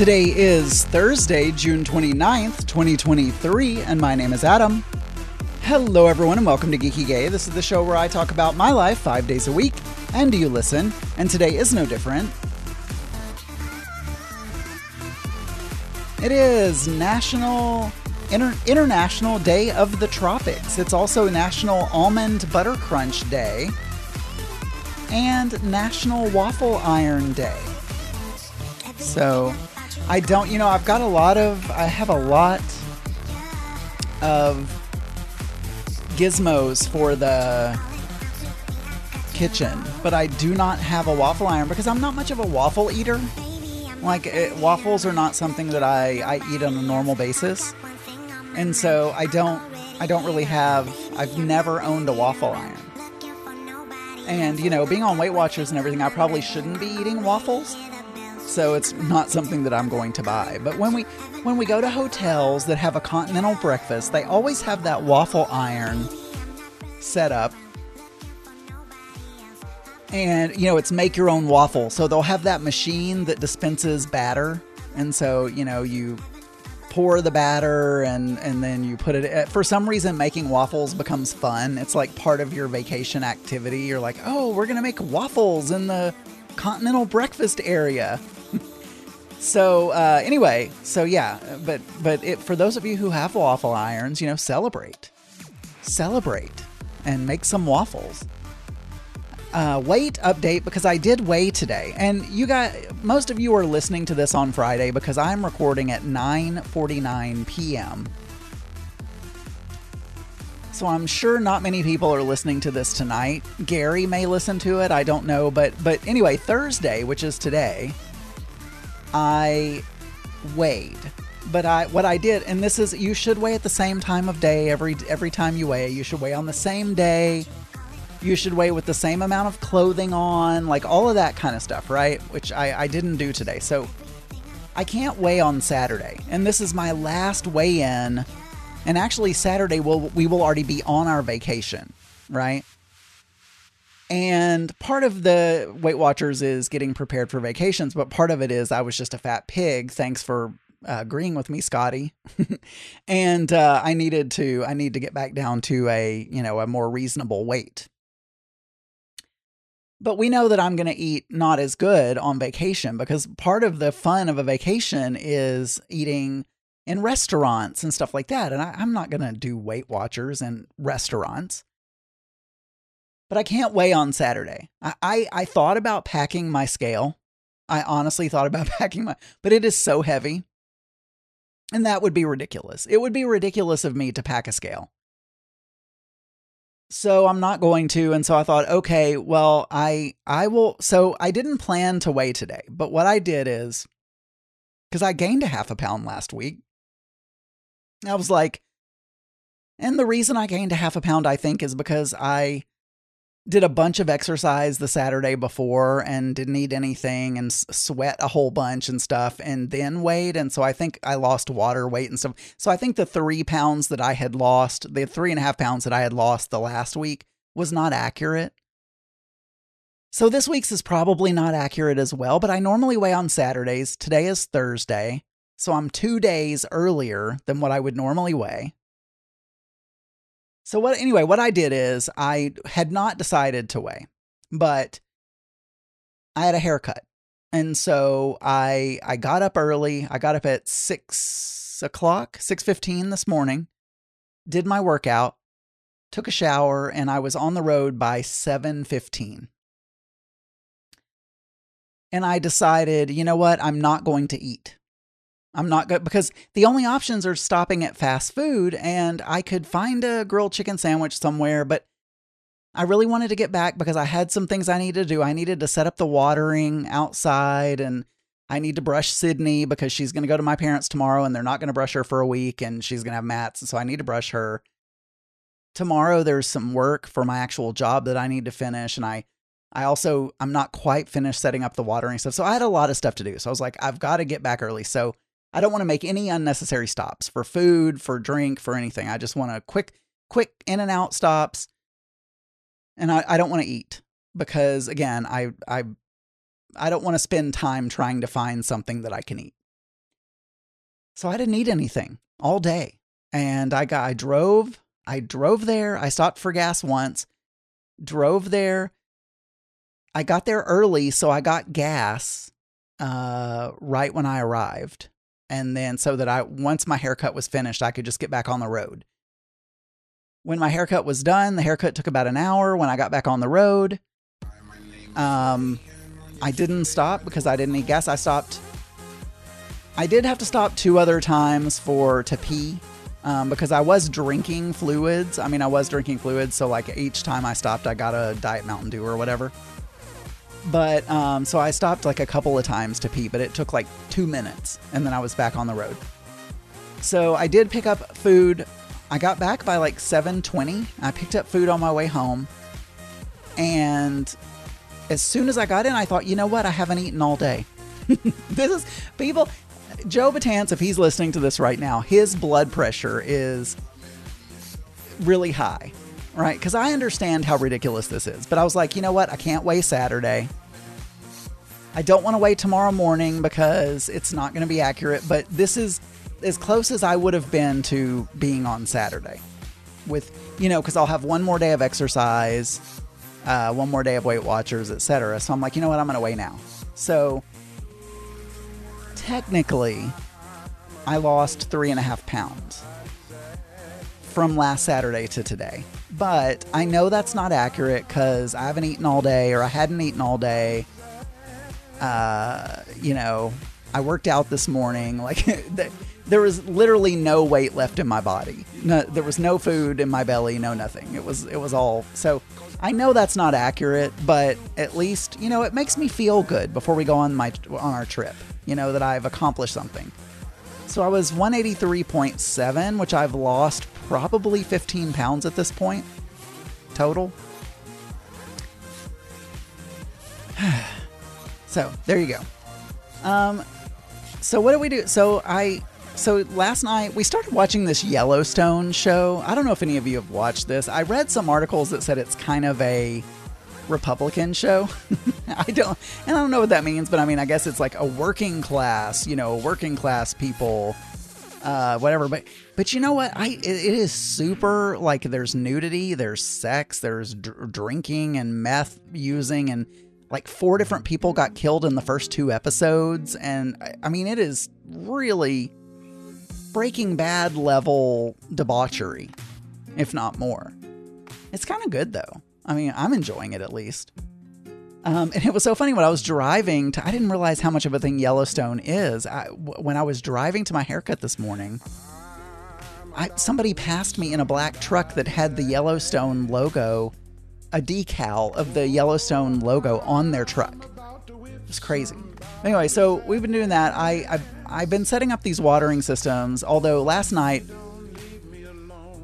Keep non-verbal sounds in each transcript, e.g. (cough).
Today is Thursday, June 29th, 2023, and my name is Adam. Hello, everyone, and welcome to Geeky Gay. This is the show where I talk about my life five days a week, and do you listen, and today is no different. It is National Inter- International Day of the Tropics. It's also National Almond Butter Crunch Day and National Waffle Iron Day. So, I don't, you know, I've got a lot of, I have a lot of gizmos for the kitchen, but I do not have a waffle iron because I'm not much of a waffle eater. Like, it, waffles are not something that I, I eat on a normal basis. And so I don't, I don't really have, I've never owned a waffle iron. And, you know, being on Weight Watchers and everything, I probably shouldn't be eating waffles so it's not something that I'm going to buy. But when we when we go to hotels that have a continental breakfast, they always have that waffle iron set up. And you know, it's make your own waffle. So they'll have that machine that dispenses batter. And so, you know, you pour the batter and and then you put it eh, for some reason making waffles becomes fun. It's like part of your vacation activity. You're like, "Oh, we're going to make waffles in the continental breakfast area." So uh, anyway, so yeah, but but it, for those of you who have waffle irons, you know, celebrate, celebrate, and make some waffles. Uh, weight update because I did weigh today, and you got most of you are listening to this on Friday because I'm recording at 9:49 p.m. So I'm sure not many people are listening to this tonight. Gary may listen to it, I don't know, but but anyway, Thursday, which is today, I weighed. But I what I did, and this is you should weigh at the same time of day every every time you weigh. You should weigh on the same day. You should weigh with the same amount of clothing on, like all of that kind of stuff, right? Which I, I didn't do today. So I can't weigh on Saturday. And this is my last weigh in. And actually Saturday will we will already be on our vacation, right? And part of the Weight Watchers is getting prepared for vacations, but part of it is I was just a fat pig. Thanks for uh, agreeing with me, Scotty. (laughs) and uh, I needed to I need to get back down to a you know a more reasonable weight. But we know that I'm going to eat not as good on vacation because part of the fun of a vacation is eating in restaurants and stuff like that. And I, I'm not going to do Weight Watchers and restaurants but I can't weigh on Saturday. I, I, I thought about packing my scale. I honestly thought about (laughs) packing my, but it is so heavy. And that would be ridiculous. It would be ridiculous of me to pack a scale. So I'm not going to. And so I thought, okay, well, I, I will. So I didn't plan to weigh today, but what I did is because I gained a half a pound last week. I was like, and the reason I gained a half a pound, I think, is because I did a bunch of exercise the Saturday before and didn't eat anything and sweat a whole bunch and stuff and then weighed. And so I think I lost water weight and stuff. So I think the three pounds that I had lost, the three and a half pounds that I had lost the last week was not accurate. So this week's is probably not accurate as well, but I normally weigh on Saturdays. Today is Thursday. So I'm two days earlier than what I would normally weigh. So what anyway, what I did is I had not decided to weigh, but I had a haircut. And so I I got up early. I got up at six o'clock, six fifteen this morning, did my workout, took a shower, and I was on the road by seven fifteen. And I decided, you know what, I'm not going to eat. I'm not good because the only options are stopping at fast food, and I could find a grilled chicken sandwich somewhere, but I really wanted to get back because I had some things I needed to do. I needed to set up the watering outside, and I need to brush Sydney because she's going to go to my parents tomorrow, and they're not going to brush her for a week, and she's going to have mats, and so I need to brush her. Tomorrow, there's some work for my actual job that I need to finish, and I I also I'm not quite finished setting up the watering stuff. So I had a lot of stuff to do. So I was like, I've got to get back early. So I don't want to make any unnecessary stops for food, for drink, for anything. I just want to quick, quick in and out stops. And I, I don't want to eat because again, I, I, I don't want to spend time trying to find something that I can eat. So I didn't eat anything all day. And I got I drove, I drove there. I stopped for gas once. Drove there. I got there early, so I got gas uh right when I arrived. And then so that I once my haircut was finished, I could just get back on the road. When my haircut was done, the haircut took about an hour. When I got back on the road, um, I didn't stop because I didn't need gas. I stopped. I did have to stop two other times for to pee um, because I was drinking fluids. I mean, I was drinking fluids, so like each time I stopped, I got a Diet Mountain Dew or whatever. But um, so I stopped like a couple of times to pee, but it took like two minutes, and then I was back on the road. So I did pick up food I got back by like 7:20. I picked up food on my way home. And as soon as I got in, I thought, "You know what? I haven't eaten all day." (laughs) this is people Joe Batance, if he's listening to this right now, his blood pressure is really high, right? Because I understand how ridiculous this is. But I was like, you know what? I can't wait Saturday. I don't want to wait tomorrow morning because it's not going to be accurate. But this is as close as I would have been to being on Saturday. With you know, because I'll have one more day of exercise, uh, one more day of Weight Watchers, etc. So I'm like, you know what, I'm gonna weigh now. So technically, I lost three and a half pounds from last Saturday to today. But I know that's not accurate because I haven't eaten all day or I hadn't eaten all day. Uh, you know, I worked out this morning. (laughs) Like, there was literally no weight left in my body. No, there was no food in my belly, no nothing. It was it was all so I know that's not accurate, but at least, you know, it makes me feel good before we go on my on our trip. You know that I've accomplished something. So I was 183.7, which I've lost probably 15 pounds at this point total. (sighs) so, there you go. Um so what do we do? So I so last night we started watching this Yellowstone show. I don't know if any of you have watched this. I read some articles that said it's kind of a Republican show. (laughs) I don't, and I don't know what that means, but I mean, I guess it's like a working class, you know, working class people, uh, whatever. But, but you know what? I it, it is super like there's nudity, there's sex, there's dr- drinking and meth using, and like four different people got killed in the first two episodes, and I, I mean, it is really Breaking Bad level debauchery, if not more. It's kind of good though. I mean, I'm enjoying it at least. Um, and it was so funny when I was driving to, I didn't realize how much of a thing Yellowstone is. I, w- when I was driving to my haircut this morning, I, somebody passed me in a black truck that had the Yellowstone logo, a decal of the Yellowstone logo on their truck. It was crazy. Anyway, so we've been doing that. I, I I've been setting up these watering systems, although last night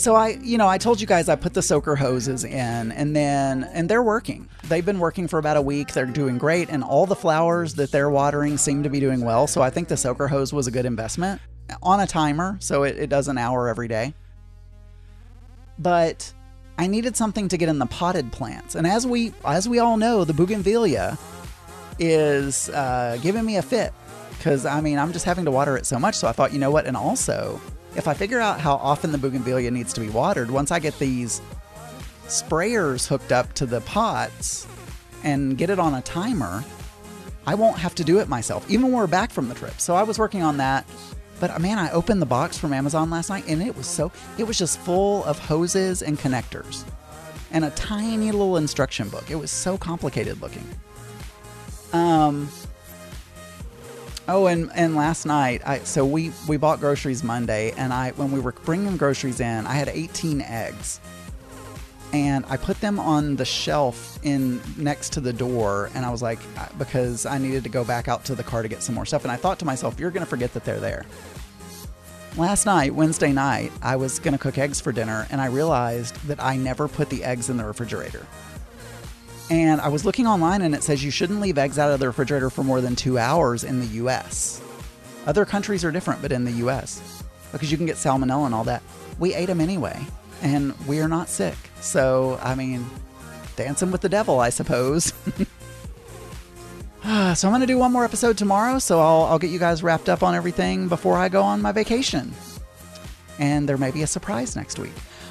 so I, you know, I told you guys I put the soaker hoses in and then and they're working. They've been working for about a week. They're doing great and all the flowers that they're watering seem to be doing well. So I think the soaker hose was a good investment on a timer, so it, it does an hour every day. But I needed something to get in the potted plants. And as we as we all know, the bougainvillea is uh, giving me a fit because I mean, I'm just having to water it so much. So I thought, you know what? And also, if I figure out how often the bougainvillea needs to be watered, once I get these sprayers hooked up to the pots and get it on a timer, I won't have to do it myself, even when we're back from the trip. So I was working on that. But man, I opened the box from Amazon last night and it was so, it was just full of hoses and connectors and a tiny little instruction book. It was so complicated looking. Um, Oh, and and last night, I so we we bought groceries Monday, and I when we were bringing groceries in, I had 18 eggs, and I put them on the shelf in next to the door, and I was like, uh, because I needed to go back out to the car to get some more stuff, and I thought to myself, you're gonna forget that they're there. Last night, Wednesday night, I was gonna cook eggs for dinner, and I realized that I never put the eggs in the refrigerator. And I was looking online and it says you shouldn't leave eggs out of the refrigerator for more than two hours in the US. Other countries are different, but in the US, because you can get salmonella and all that. We ate them anyway, and we are not sick. So, I mean, dancing with the devil, I suppose. (laughs) So I'm going to do one more episode tomorrow, so I'll, I'll get you guys wrapped up on everything before I go on my vacation. And there may be a surprise next week.